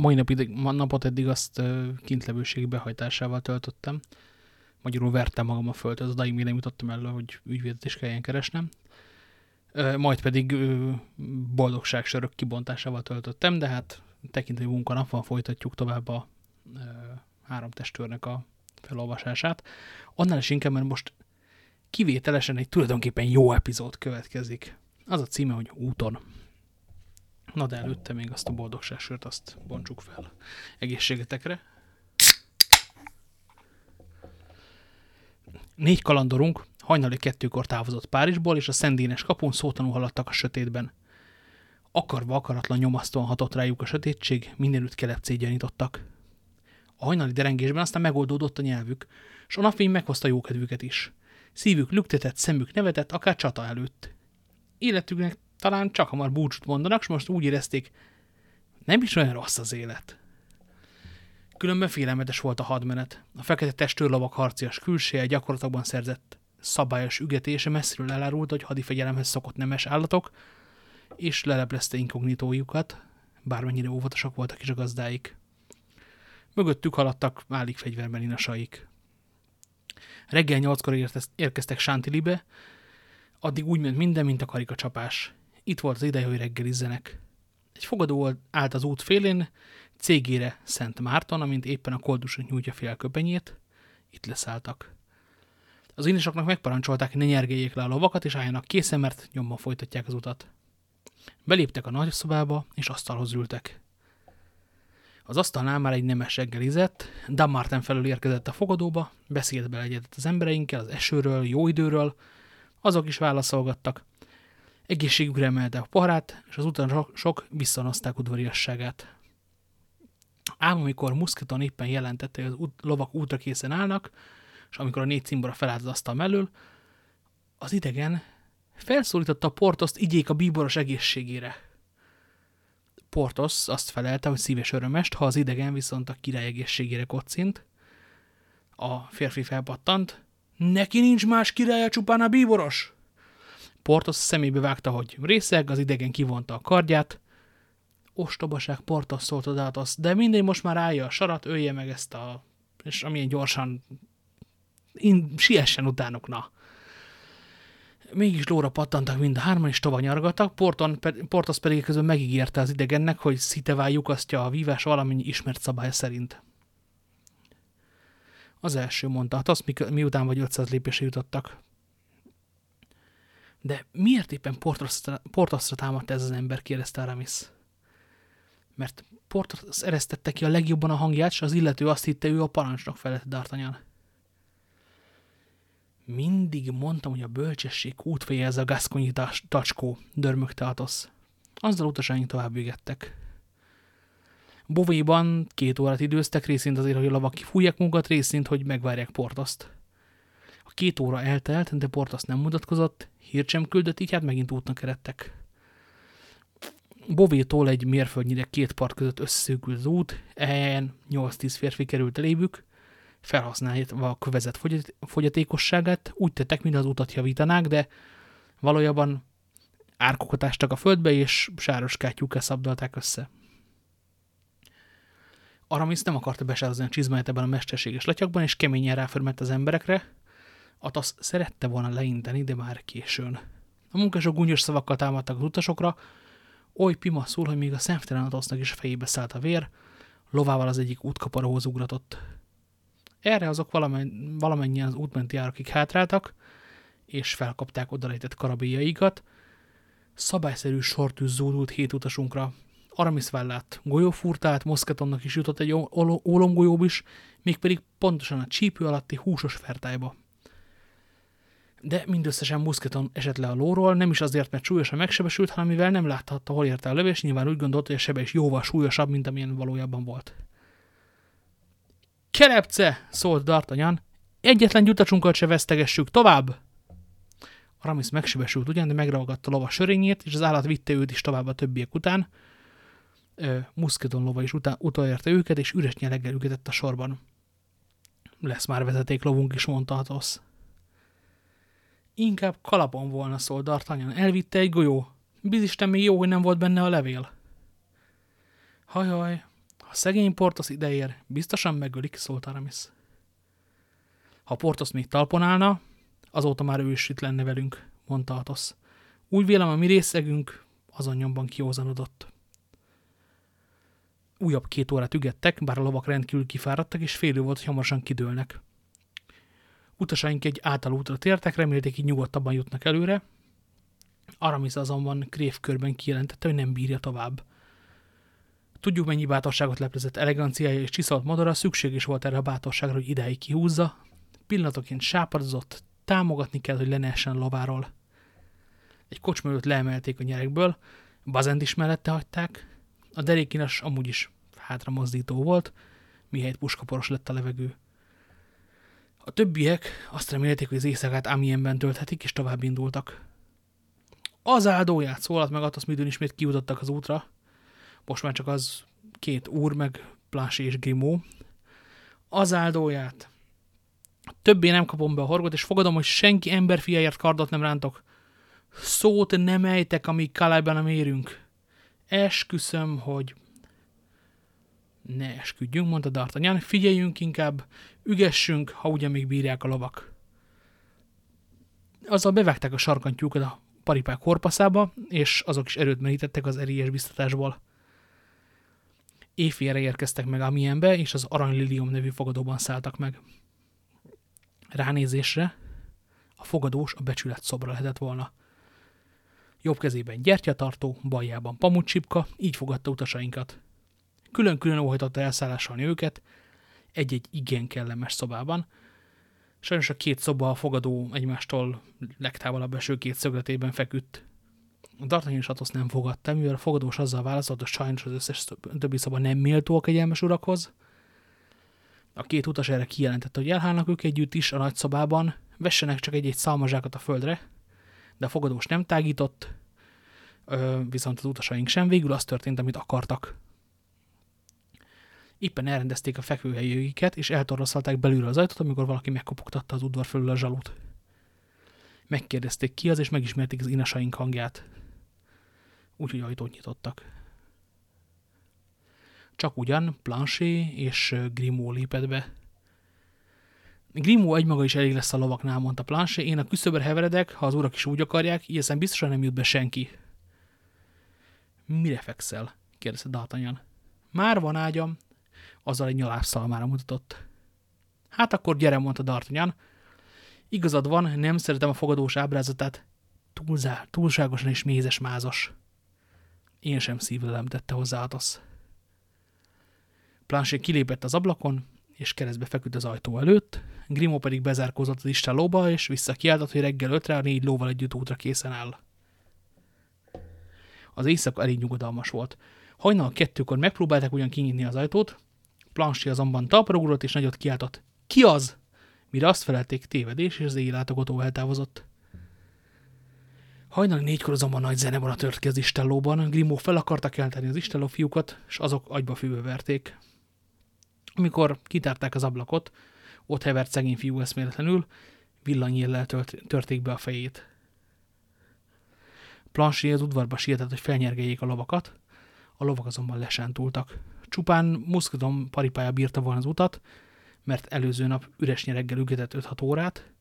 mai napig, napot eddig azt kintlevőség behajtásával töltöttem. Magyarul vertem magam a földhöz, az odaig még nem jutottam el, hogy ügyvédet is kelljen keresnem. Majd pedig boldogságsörök kibontásával töltöttem, de hát tekintő munkanap van, folytatjuk tovább a három testőrnek a felolvasását. Annál is inkább, mert most kivételesen egy tulajdonképpen jó epizód következik. Az a címe, hogy Úton. Na de előtte még azt a boldogságsört, azt bontsuk fel. Egészségetekre. Négy kalandorunk hajnali kettőkor távozott Párizsból, és a szendénes kapun szótanul haladtak a sötétben. Akarva akaratlan nyomasztóan hatott rájuk a sötétség, mindenütt kelepcét gyanítottak. A hajnali derengésben aztán megoldódott a nyelvük, és a napfény meghozta jókedvüket is. Szívük lüktetett, szemük nevetett, akár csata előtt. Életüknek talán csak hamar búcsút mondanak, és most úgy érezték, nem is olyan rossz az élet. Különben félelmetes volt a hadmenet. A fekete testőrlovak harcias külseje gyakorlatokban szerzett szabályos ügetése messziről elárult, hogy hadifegyelemhez szokott nemes állatok, és leleplezte inkognitójukat, bármennyire óvatosak voltak is a gazdáik. Mögöttük haladtak állig fegyverben inasaik. Reggel nyolckor érkeztek Sántilibe, addig úgy ment minden, mint a karikacsapás. Itt volt az ideje, hogy reggelizzenek. Egy fogadó állt az út félén, cégére Szent Márton, amint éppen a koldusot nyújtja fél köpenyét. Itt leszálltak. Az indisoknak megparancsolták, hogy ne nyergeljék le a lovakat, és álljanak készen, mert nyomban folytatják az utat. Beléptek a nagy szobába, és asztalhoz ültek. Az asztalnál már egy nemes reggelizett, Dammarten felül érkezett a fogadóba, beszélt beleegyedett az embereinkkel, az esőről, jó időről, azok is válaszolgattak. Egészségükre emelte a poharát, és az után sok visszanozták udvariasságát. Ám amikor Musketon éppen jelentette, hogy az lovak útra készen állnak, és amikor a négy cimbora felállt az asztal mellől, az idegen felszólította a Portoszt igyék a bíboros egészségére. Portos azt felelte, hogy szíves örömest, ha az idegen viszont a király egészségére kocint. A férfi felpattant. Neki nincs más királya, csupán a bíboros! Portos szemébe vágta, hogy részeg, az idegen kivonta a kardját. Ostobaság, Portos szólt oda, de mindegy, most már állja a sarat, ölje meg ezt a... és amilyen gyorsan in, siessen utánuk, na. Mégis lóra pattantak mind a hárman, és nyargattak. Porton, Portos pedig közben megígérte az idegennek, hogy szitevál lyukasztja a vívás valamennyi ismert szabály szerint. Az első mondta, hát azt mi, miután vagy 500 lépésre jutottak. De miért éppen Portosra támadta ez az ember, kérdezte Aramis. Mert Portos eresztette ki a legjobban a hangját, és az illető azt hitte, ő a parancsnok felett D'Artagnan. Mindig mondtam, hogy a bölcsesség útfeje ez a gaszkonyi tacskó, dörmögte Atosz. Azzal utasáink tovább végettek. Bovéban két órát időztek, részint azért, hogy a lovak kifújják magukat, részint, hogy megvárják Portoszt. Két óra eltelt, de Portosz nem mutatkozott, hírt sem küldött, így hát megint útnak eredtek. Bovétól egy mérföldnyire két part között összeszűkült az út, ehelyen 8-10 férfi került elébük, felhasználva a kövezet fogyatékosságát, úgy tettek, mint az utat javítanák, de valójában árkokat ástak a földbe, és sáros kátyúkkal szabdalták össze. Aramis nem akarta besározni a csizmáját ebben a mesterséges latyakban, és keményen ráförmett az emberekre. Atasz szerette volna leinteni, de már későn. A munkások gúnyos szavakkal támadtak az utasokra, oly pima szól, hogy még a szemtelen Atosznak is fejébe szállt a vér, lovával az egyik útkaparóhoz ugratott. Erre azok valamen, valamennyien az útmenti árakig hátráltak, és felkapták odalejtett karabélyaikat. Szabályszerű sortűz zúdult hét utasunkra. Aramis vállát golyófurtát, Moszketonnak is jutott egy ólomgolyób is, mégpedig pontosan a csípő alatti húsos fertályba. De mindösszesen Musketon esett le a lóról, nem is azért, mert súlyosan megsebesült, hanem mivel nem láthatta, hol érte a lövés, nyilván úgy gondolta, hogy a sebes jóval súlyosabb, mint amilyen valójában volt. Kelepce, szólt D'Artagnan. Egyetlen gyutacsunkat se vesztegessük, tovább! Aramis megsebesült ugyan, de megragatta lova sörényét, és az állat vitte őt is tovább a többiek után. Muskedon lova is után, utolérte őket, és üres nyeleggel ügetett a sorban. Lesz már vezeték lovunk is, mondta Athos. Inkább kalapon volna, szólt D'Artagnan. Elvitte egy golyó. Bizisten még jó, hogy nem volt benne a levél. Hajaj, Ha szegény Portos ideér, biztosan megölik, szólt Aramis. Ha Portos még talpon állna, azóta már ő is itt lenne velünk, mondta Atos. Úgy vélem, a mi részegünk azon nyomban kiózanodott. Újabb két órát ügettek, bár a lovak rendkívül kifáradtak, és félő volt, hogy hamarosan kidőlnek. Utasaink egy általútra tértek, remélték, hogy nyugodtabban jutnak előre. Aramis azonban krévkörben kijelentette, hogy nem bírja tovább. Tudjuk, mennyi bátorságot leplezett eleganciája és csiszolt modora, szükség is volt erre a bátorságra, hogy idáig kihúzza. Pillanatoként sápadozott, támogatni kell, hogy le lováról. Egy kocsma leemelték a nyerekből, bazent is mellette hagyták, a derékinas amúgy is hátra mozdító volt, mihelyt puskaporos lett a levegő. A többiek azt remélték, hogy az éjszakát Amienben tölthetik, és tovább indultak. Az áldóját szólalt meg Atos midőn ismét kijutottak az útra. Most már csak az két úr, meg Plási és Grimó. Az áldóját. Többé nem kapom be a horgot, és fogadom, hogy senki emberfiáért kardot nem rántok. Szót nem ejtek, amíg Kalájban nem érünk. Esküszöm, hogy ne esküdjünk, mondta D'Artagnan, figyeljünk inkább, ügessünk, ha ugye még bírják a lovak. Azzal bevágták a sarkantyúkat a paripák korpaszába, és azok is erőt merítettek az erélyes biztatásból. Éjfélre érkeztek meg Amienbe, és az Aranylilium nevű fogadóban szálltak meg. Ránézésre a fogadós a becsület szobra lehetett volna. Jobb kezében gyertyatartó, baljában pamucsipka, így fogadta utasainkat. Külön-külön óhajtotta elszállásolni őket, egy-egy igen kellemes szobában. Sajnos a két szoba a fogadó egymástól legtávolabb eső két szögletében feküdt. A D'Artagnan és nem fogadta, mivel a fogadós azzal válaszolt, hogy sajnos az összes többi szoba nem méltó a kegyelmes urakhoz. A két utas erre kijelentette, hogy elhálnak ők együtt is a nagy szobában, vessenek csak egy-egy szalmazsákat a földre, de a fogadós nem tágított, viszont az utasaink sem. Végül az történt, amit akartak. Éppen elrendezték a fekvőhelyüket, és eltorlaszolták belülre az ajtót, amikor valaki megkopogtatta az udvar fölül a zsalut. Megkérdezték ki az, és megismerték az inasaink hangját. Úgyhogy ajtót nyitottak. Csak ugyan Planchet és Grimaud lépett be. Grimaud egymaga is elég lesz a lovaknál, mondta Planchet. Én a küszöbre heveredek, ha az urak is úgy akarják, így biztosan nem jut be senki. Mire fekszel? kérdezte D'Artagnan. Már van ágyam, azzal egy nyalábszalmára mutatott. Hát akkor gyere, mondta D'Artagnan. Igazad van, nem szeretem a fogadós ábrázatát. Túlzá, túlságosan és mézes mázos. Én sem szívlelem, tette hozzá Atos. Planchet kilépett az ablakon, és keresztbe feküdt az ajtó előtt, Grimo pedig bezárkózott az istálóba, és visszakiáltott, hogy reggel ötre a négy lóval együtt útra készen áll. Az éjszaka elég nyugodalmas volt. Hajnal kettőkor megpróbálták ugyan kinyitni az ajtót, Plansi azonban talpra ugrott és nagyot kiáltott. Ki az? Mire azt felelték tévedés, és az éjlátogató eltávozott. Hajnali négykor azonban nagy a tört ki az istellóban. Grimó fel akarta kelteni az istelló fiúkat, és azok agyba fűbe verték. Amikor kitárták az ablakot, ott hevert szegény fiú eszméletlenül, villanyéllel tört, törték be a fejét. Planché az udvarba sietett, hogy felnyergeljék a lovakat, a lovak azonban lesántultak. Csupán muszkadom paripája bírta volna az utat, mert előző nap üres nyereggel ügetett 5-6 órát.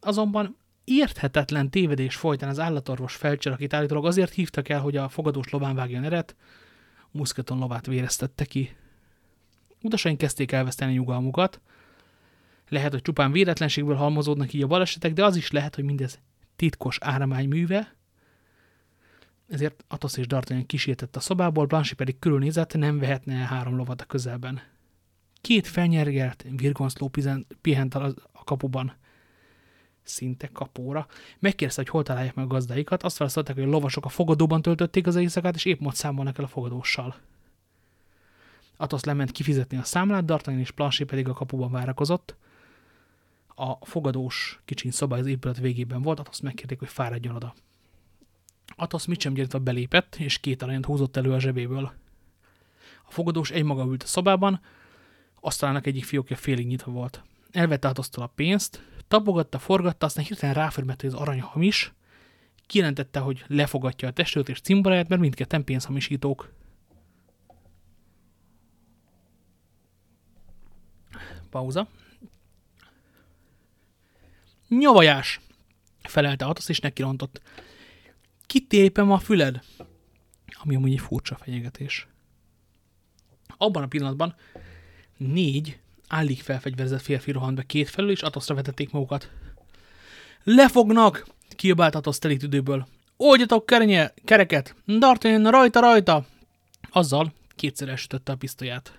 Azonban érthetetlen tévedés folytán az állatorvos felcser, akit állítólag azért hívtak el, hogy a fogadós lován vágjon eret, muszketon lovát véreztette ki. Utasaink kezdték elveszteni nyugalmukat. Lehet, hogy csupán véletlenségből halmozódnak így a balesetek, de az is lehet, hogy mindez titkos áramányműve, ezért Atos és D'Artagnan kísértett a szobából, Blanchi pedig körülnézett, nem vehetne el három lovat a közelben. Két felnyergelt virgonszló pihent a kapuban. Szinte kapóra. Megkérdezte, hogy hol találják meg a gazdáikat, azt válaszolták, hogy a lovasok a fogadóban töltötték az éjszakát, és épp most számolnak el a fogadóssal. Atos lement kifizetni a számlát, D'Artagnan és Planché pedig a kapuban várakozott. A fogadós kicsin szoba az épület végében volt, Atos megkérték, hogy fáradjon oda. Atos mit sem gyertve belépett, és két aranyat húzott elő a zsebéből. A fogadós egymaga ült a szobában, asztalának egyik fiókja félig nyitva volt. Elvette Atosztól a pénzt, tapogatta, forgatta, aztán hirtelen ráförmette, hogy az arany hamis, kijelentette, hogy lefogadja a testőt és cimboráját, mert mindketten pénzhamisítók. Pauza. Nyavajás, felelte Atosz, és nekirontott. Kitépem a füled, ami amúgy egy furcsa fenyegetés. Abban a pillanatban négy állig felfegyverzett férfi rohant be két felül, és Atoszra vetették magukat. Lefognak! kiabált Atosz telít időből. Oldjatok kerenye, kereket! D'Artagnan, rajta, rajta! Azzal kétszer elsütötte a pisztolyát.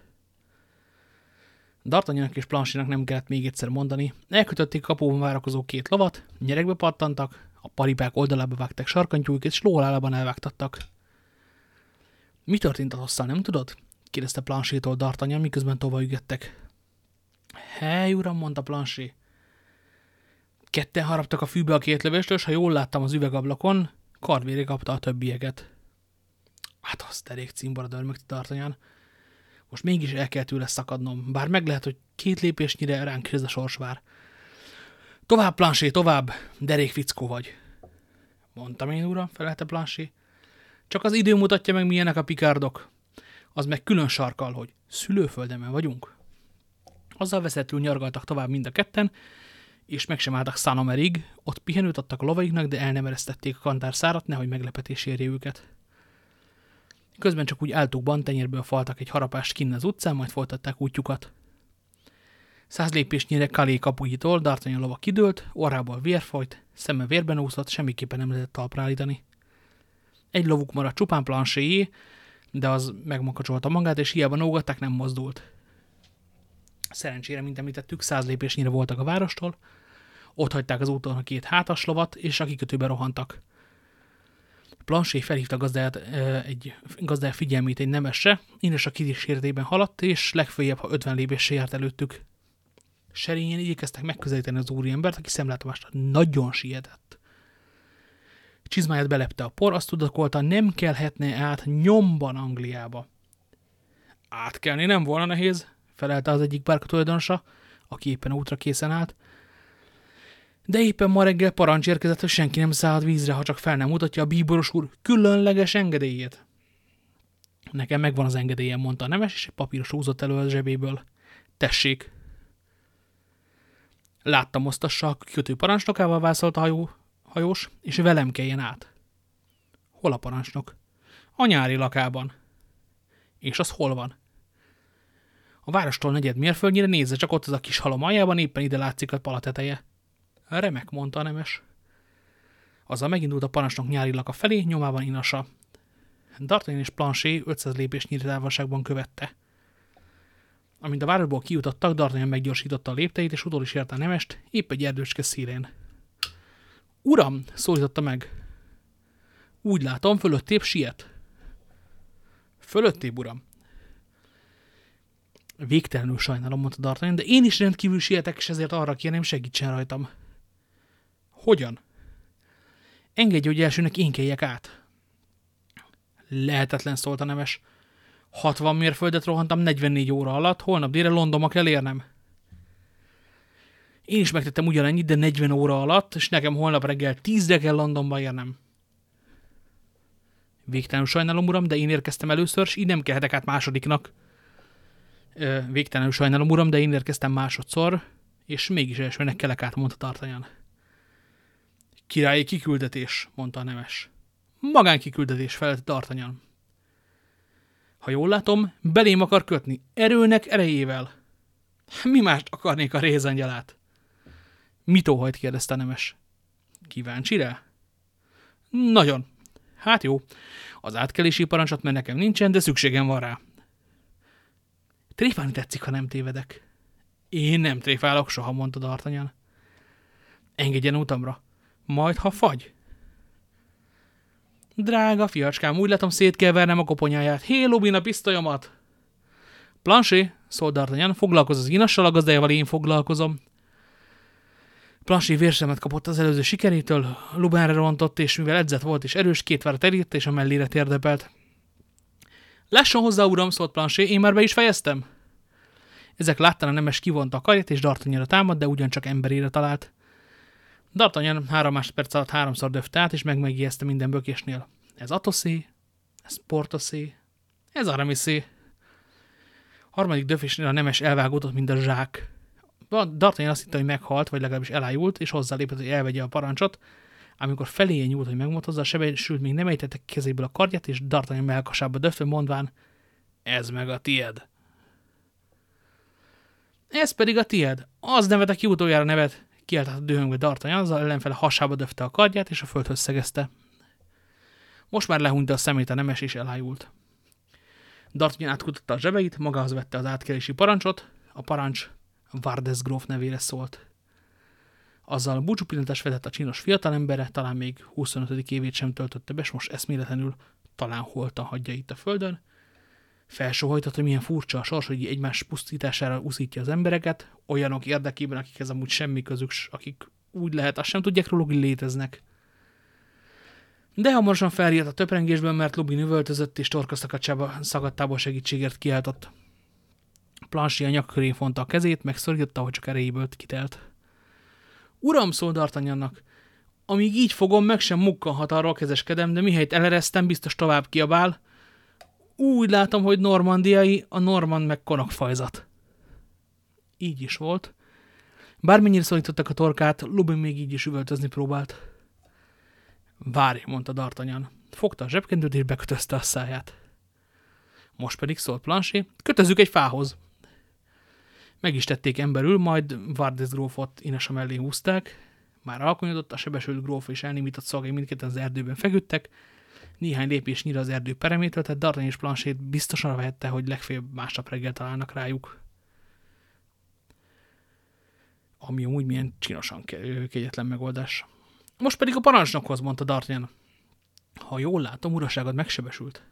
D'Artagnannak és Planchinak nem kellett még egyszer mondani. Elkötötték kapóban várakozó két lovat, nyerekbe pattantak, a paripák oldalába vágták sarkantyújukat, és lóhalálában elvágtattak. Mi történt Atosszal, nem tudod? kérdezte Planchétól D'Artagnan, miközben tovább ügettek. Hely, uram, mondta Planché. Ketten haraptak a fűbe a két lövést, és ha jól láttam az üvegablakon, kardvére kapta a többieket. Hát az terék címbora dörmögte D'Artagnan. Most mégis el kell tőle szakadnom, bár meg lehet, hogy két lépésnyire ránk a sors vár. Tovább, Planché, tovább, derék fickó vagy. Mondtam én, uram, felelte Planché. Csak az idő mutatja meg, milyenek a pikárdok. Az meg külön sarkal, hogy szülőföldemen vagyunk. Azzal veszettül nyargaltak tovább mind a ketten, és meg sem álltak Szanamerig, ott pihenőt adtak a lovaiknak, de el nem eresztették a kantárszárat, nehogy meglepetés érje őket. Közben csak úgy áltukban tenyérből faltak egy harapást kinn az utcán, majd folytatták útjukat. Száz lépésnyire Kalé kapujitól D'Artagnan lova kidőlt, orrából vér folyt, szeme vérben úszott, semmiképpen nem lehetett talpra állítani. Egy lovuk maradt csupán planchéjé, de az megmakacsolta magát, és hiába nógatták, nem mozdult. Szerencsére, mint említettük, száz lépésnyire voltak a várostól, ott hagyták az úton a két hátas lovat, és a kikötőbe rohantak. Plansé felhívta gazdáját, egy gazdája figyelmét egy nemesre, Ines a kísértében haladt, és legfőjebb, ha 50 lépésre járt előttük. Serényen igyekeztek megközelíteni az úriembert, aki szemlátomásra nagyon sietett. Csizmáját belepte a por, azt tudakolta, nem kelhetne át nyomban Angliába. Átkelni nem volna nehéz, felelte az egyik bárka tulajdonosa, aki éppen útra készen állt, de éppen ma reggel parancs érkezett, hogy senki nem szállhat vízre, ha csak fel nem mutatja a bíboros úr különleges engedélyét. Nekem megvan az engedélyem, mondta a nemes, és egy papíros húzott elő a zsebéből. Tessék! Láttam osztassa, a kötő parancsnokával vászolt a hajó, hajós, és velem kelljen át. Hol a parancsnok? A nyári lakában. És az hol van? A várostól negyed mérföldnyire nézze, csak ott az a kis halom aljában, éppen ide látszik a palateteje. Remek, mondta a nemes. Azzal megindult a parancsnok nyári laka felé, nyomában inasa. D'Artagnan és Planchet 500 lépés távolságban követte. Amint a városból kijutottak, D'Artagnan meggyorsította a lépteit, és utol is érte a nemest, épp egy erdőcske szélén. Uram, szólította meg. Úgy látom, fölöttébb siet. Fölöttébb, uram. Végtelenül sajnálom, mondta D'Artagnan, de én is rendkívül sietek, és ezért arra kérném, segítsen rajtam. Hogyan? Engedj, hogy elsőnek én keljek át. Lehetetlen szólt a nemes. 60 mérföldet rohantam 44 óra alatt, holnap délre Londonba kell érnem. Én is megtettem ugyanennyit, de 40 óra alatt, és nekem holnap reggel 10-re kell Londonba érnem. Végtelenül sajnálom, uram, de én érkeztem először, és így nem kelhetek át másodiknak. Végtelenül sajnálom, uram, de én érkeztem másodszor, és mégis elsőnek kelek át, mondta Tartanyan. Királyi kiküldetés, mondta a nemes. Magánkiküldetés, felett D'Artagnan. Ha jól látom, belém akar kötni, erőnek erejével. Mi mást akarnék a rézangyalát? Mit óhajt, kérdezte nemes. Kíváncsi rá? Nagyon. Hát jó. Az átkelési parancsot mert nekem nincsen, de szükségem van rá. Tréfálni tetszik, ha nem tévedek. Én nem tréfálok soha, mondta D'Artagnan. Engedjen utamra. Majd, ha fagy. Drága fiacskám, úgy látom szét kell vernem a koponyáját. Hé, Lubin, a pisztolyomat! Plansé, szólt D'Artagnan, foglalkoz az inassal, a gazdájával én foglalkozom. Plansé vérsemet kapott az előző sikerétől, Lubánra rontott, és mivel edzett volt és erős, két várat elírta, és a mellére térdepelt. Lásson hozzá, uram, szólt Plansé, én már be is fejeztem. Ezek láttán a nemes kivonta a karját, és D'Artagnanra támad, de ugyancsak emberére talált. D'Artagnan három másodperc alatt háromszor döfte át, és megmegijeszte minden bökésnél. Ez Atoszé, ez Portoszé, ez Aramiszé. Harmadik döfésnél a nemes elvágódott, mint a zsák. D'Artagnan azt hitte, hogy meghalt, vagy legalábbis elájult, és hozzálépett, hogy elvegye a parancsot. Amikor feléje nyúlt, hogy megmotozza, a sebesült még nem ejtette kezéből a kardját, és D'Artagnan melkasába döfve mondván, ez meg a tied. Ez pedig a tied. Az nevet, aki utoljára nevet, kiáltott dühöngve D'Artagnan, az ellenfele hasába döfte a kardját, és a földhöz szegezte. Most már lehúnyta a szemét a nemes, és elájult. D'Artagnan átkutatta a zsebeit, magához vette az átkerési parancsot, a parancs Vardesgróf nevére szólt. Azzal búcsú pillantást vetett a csinos fiatalembere, talán még 25. évét sem töltötte be, és most eszméletlenül talán holtan hagyja itt a földön. Felsóhajtott, hogy milyen furcsa a sors, hogy egymás pusztítására uszítja az embereket, olyanok érdekében, akikhez amúgy semmi közük, akik úgy lehet, azt sem tudják róluk, hogy léteznek. De hamarosan felriadt a töprengésben, mert Lubin üvöltözött és torkaszakadsába szagadtából segítségért kiáltott. Plansi a nyak köré fonta a kezét, megszorította, hogy csak erejéből kitelt. Uram, szól D'Artagnannak, amíg így fogom, meg sem mukkanhat arra kezeskedem, de mihelyt eleresztem, biztos tovább kiabál. Úgy látom, hogy normandiai, a norman meg konokfajzat. Így is volt. Bármennyire szorítottak a torkát, Lubin még így is üvöltözni próbált. Várj, mondta D'Artagnan. Fogta a zsebkendőt és bekötözte a száját. Most pedig szólt Planchet, kötözzük egy fához. Meg is tették emberül, majd Vardes grófot Inesa mellé húzták. Már alkonyodott, a sebesült gróf és elnémított szolgai mindketten az erdőben feküdtek. Néhány lépés nyíra az erdő peremétől, tehát D'Artagnan és Planchet biztosan vehette, hogy legfeljebb másnap reggel találnak rájuk. Ami úgy milyen csinosan kegyetlen megoldás. Most pedig a parancsnokhoz, mondta D'Artagnan. Ha jól látom, uraságod megsebesült.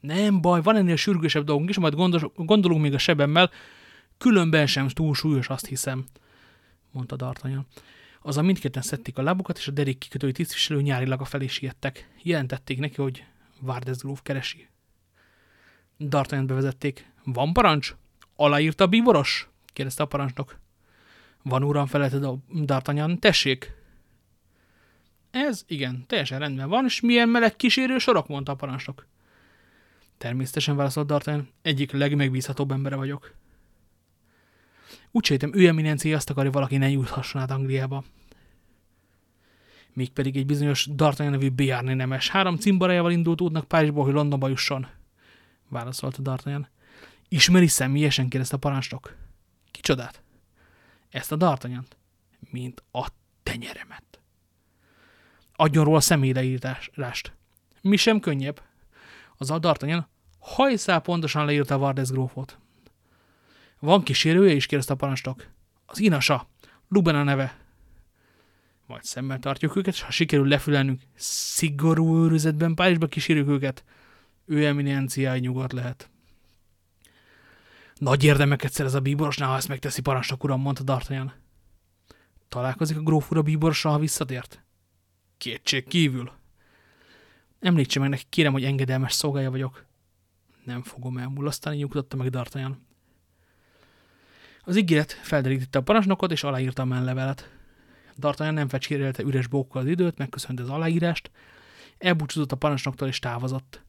Nem baj, van ennél sürgősebb dolgunk is, majd gondos, gondolunk még a sebemmel, különben sem túl súlyos, azt hiszem, mondta D'Artagnan. A mindketten szedték a lábukat, és a derék kikötői tisztviselő nyárilag a felé siettek. Jelentették neki, hogy Várdezgróf keresi. D'Artagnan bevezették. Van parancs? Aláírta a bíboros? kérdezte a parancsnok. Van uram, felelte D'Artagnan. Tessék! Ez igen, teljesen rendben van, és milyen meleg kísérő sorok, mondta a parancsnok. Természetesen válaszolt D'Artagnan, egyik legmegbízhatóbb embere vagyok. Úgy sejtem, ő eminencia azt akarja, valaki ne juthasson át Angliába. Mégpedig egy bizonyos D'Artagnan nevű Béárné nemes. Három cimbarajával indult útnak Párizsból, hogy Londonba jusson. Válaszolta D'Artagnan. Ismeri személyesen, kérdezte a parancsnok. Kicsodát? Ezt a d'Artagnan Mint a tenyeremet. Adjon róla személyleírást. Mi sem könnyebb. Az a D'Artagnan hajszál pontosan leírta a Vardes grófot. Van kísérője is, kérdezte a parancsnok. Az Inasa, Luben a neve. Majd szemmel tartjuk őket, és ha sikerül lefülelnünk, szigorú őrözetben Párizsba kísérjük őket, ő eminenciái nyugodt lehet. Nagy érdemeket szerez a bíborosnál, ha ezt megteszi parancsnok uram, mondta D'Artagnan. Találkozik a gróf ura bíborossal, ha visszatért? Kétség kívül. Említse meg neki, kérem, hogy engedelmes szolgája vagyok. Nem fogom elmulasztani, nyugtatta meg D'Artagnan. Az ígéret felderítette a parancsnokot, és aláírta a menlevelet. D'Artagnan nem fecsérelte üres bókkal az időt, megköszönte az aláírást, elbúcsúzott a parancsnoktól és távozott.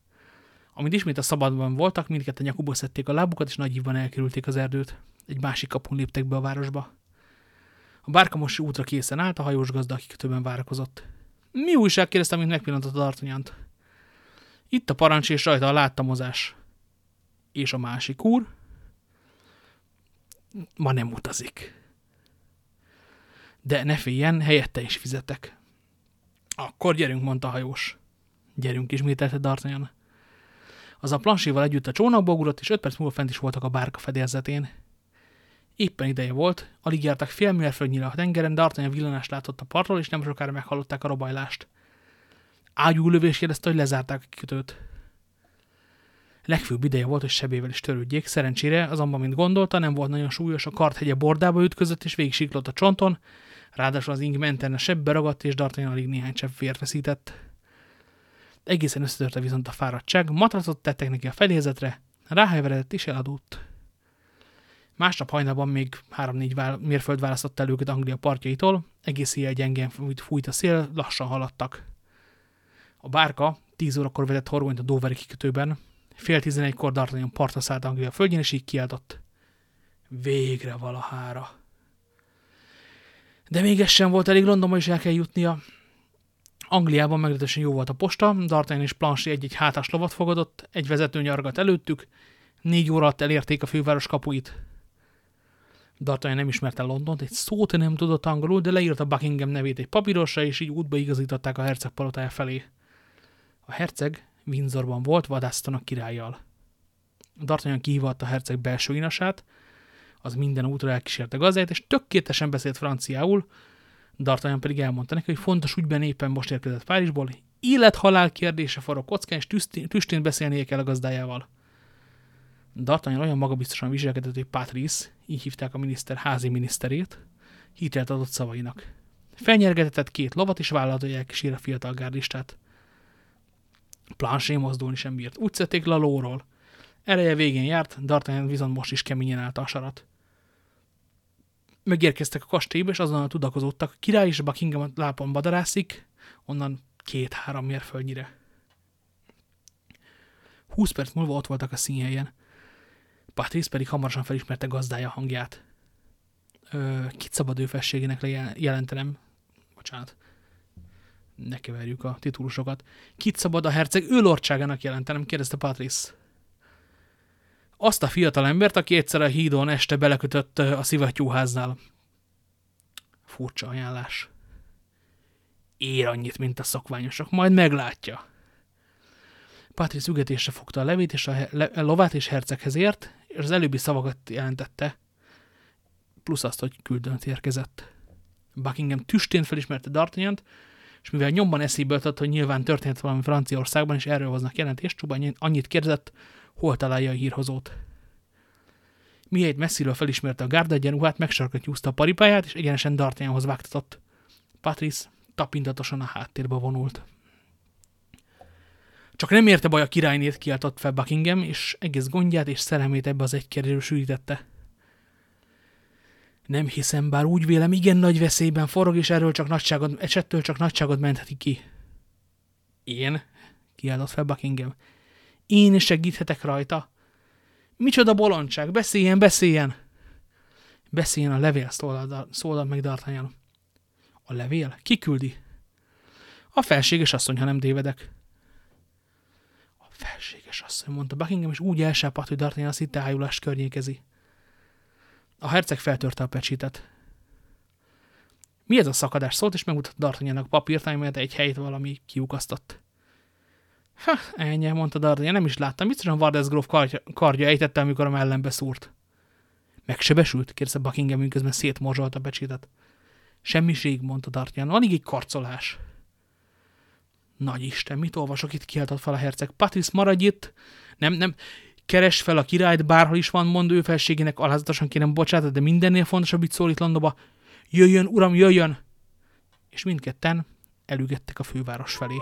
Amint ismét a szabadban voltak, mindketten nyakukba szedték a lábukat, és nagy elkerülték az erdőt. Egy másik kapun léptek be a városba. A bárka most útra készen állt, a hajós gazda, akik többen várakozott. Mi újság? kérdeztem, mint megpillantott a tartanyant. Itt a parancs és rajta a láttamozás. És a másik úr? Ma nem utazik. De ne féljen, helyette is fizetek. Akkor gyerünk, mondta a hajós. Gyerünk, ismételte D'Artagnan. Az a planséval együtt a csónakba ugrott, és öt perc múlva fent is voltak a bárka fedélzetén. Éppen ideje volt, alig jártak fél mérföldnyire a tengeren, de Artanya villanást látott a partról, és nem sokára meghallották a robajlást. Ágyú lövés kérdezte, hogy lezárták a kikötőt. Legfőbb ideje volt, hogy sebével is törődjék, szerencsére azonban, mint gondolta, nem volt nagyon súlyos, a karthegye bordába ütközött, és végig siklott a csonton, ráadásul az ing menten a sebbe ragadt, és D'Artagnan alig néhány csepp vért veszített. Egészen összetörte viszont a fáradtság, matracot tettek neki a felézetre, ráhelyveredett és eladott. Másnap hajnalban még 3-4 mérföld választott el őket Anglia partjaitól, egész ilyen gyengén fújt a szél, lassan haladtak. A bárka 10 órakor vedett horgonyt a Doveri kikötőben, fél 11-kor D'Artagnan partra szállt Anglia földjén, és így kiáltott. Végre valahára. De még ez sem volt elég, Londonba is el kell jutnia. Angliában meglehetősen jó volt a posta, D'Artagnan és Planchy egy-egy hátás lovat fogadott, egy vezető nyargat előttük, négy óra alatt elérték a főváros kapuit. D'Artagnan nem ismerte Londont, egy szót nem tudott angolul, de leírta Buckingham nevét egy papírosra, és így útba igazították a herceg palotája felé. A herceg Windsorban volt, vadásztan a királlyal. D'Artagnan kihívatta a herceg belső inasát, az minden útra elkísérte gazdáját, és tökéletesen beszélt franciául, D'Artagnan pedig elmondta neki, hogy fontos ügyben éppen most érkezett Párizsból, élet-halál kérdése forog kockán, és tüstén, tüstén beszélnie kell a gazdájával. D'Artagnan olyan magabiztosan viselkedett, hogy Patrice, így hívták a miniszter házi miniszterét, hitelt adott szavainak. Felnyergetetett két lovat, és vállalta, hogy a fiatal gárdistát. Planché mozdulni sem bírt. Úgy szedték le lóról. Ereje végén járt, D'Artagnan viszont most is keményen állt a sarat. Megérkeztek a kastélyba, és azonnal tudakozódtak. A király és Buckingham lápon badarászik, onnan két-három mérföldnyire. Húsz perc múlva ott voltak a színhelyen. Patrice pedig hamarosan felismerte gazdája hangját. Ö, kit szabad ő fességének jelentenem? Bocsánat. Ne keverjük a titulusokat. Kit szabad a herceg ő lordságának jelentenem? kérdezte Patrice. Azt a fiatal embert, aki egyszer a hídon este belekötött a szivattyúháznál. Furcsa ajánlás. Ér annyit, mint a szokványosok, majd meglátja. Patrice ügetésre fogta a levét és a, le, a lovát és herceghez ért, és az előbbi szavakat jelentette, plusz azt, hogy küldönt érkezett. Buckingham tüstén felismerte d'Artagnan és mivel nyomban eszébe ötött, hogy nyilván történt valami Franciaországban, és erről hoznak jelentést, csupán annyit kérdezett, hol találja a hírhozót. Miért messziről felismerte a gárda egyenruhát, megsarkattyúzta a paripáját, és egyenesen D'Artagnanhoz vágtatott. Patrice tapintatosan a háttérbe vonult. Csak nem érte baj a királynét, kiáltott fel Buckingham, és egész gondját és szerelmét ebbe az egy kérdésre sűrítette. Nem hiszem, bár úgy vélem, igen nagy veszélyben forog, és erről csak nagyságod, esettől csak nagyságod mentheti ki. Én? kiáltott fel Buckingham. Én segíthetek rajta. Micsoda bolondság, beszéljen, beszéljen! Beszéljen a levél, szólalt meg D'Artagnan. A levél? Ki küldi? A felséges asszony, ha nem tévedek. A felséges asszony, mondta Buckingham, és úgy elsápadt, hogy D'Artagnan a szittehájulást környékezi. A herceg feltörte a pecsitet. Mi ez a szakadás? Szólt, és megmutatta D'Artagnannak papírt, amelyet egy helyt valami kiukasztott. Ha, ennyi, mondta D'Artagnan, nem is láttam. Biztosan Vardesgrove kardja, kardja ejtette, amikor a mellembe szúrt. Megsebesült? kérdezte Buckingham, miközben szétmorzsolt a pecsitet. Semmiség, mondta D'Artagnan, alig egy karcolás. Nagy Isten, mit olvasok itt, kiáltott fel a herceg. Patrice, maradj itt! Nem, nem, keres fel a királyt, bárhol is van, mond ő felségének, alázatosan kérem bocsánat, de mindennél fontosabb itt szól itt Londonba. Jöjjön, uram, jöjjön! És mindketten elügettek a főváros felé.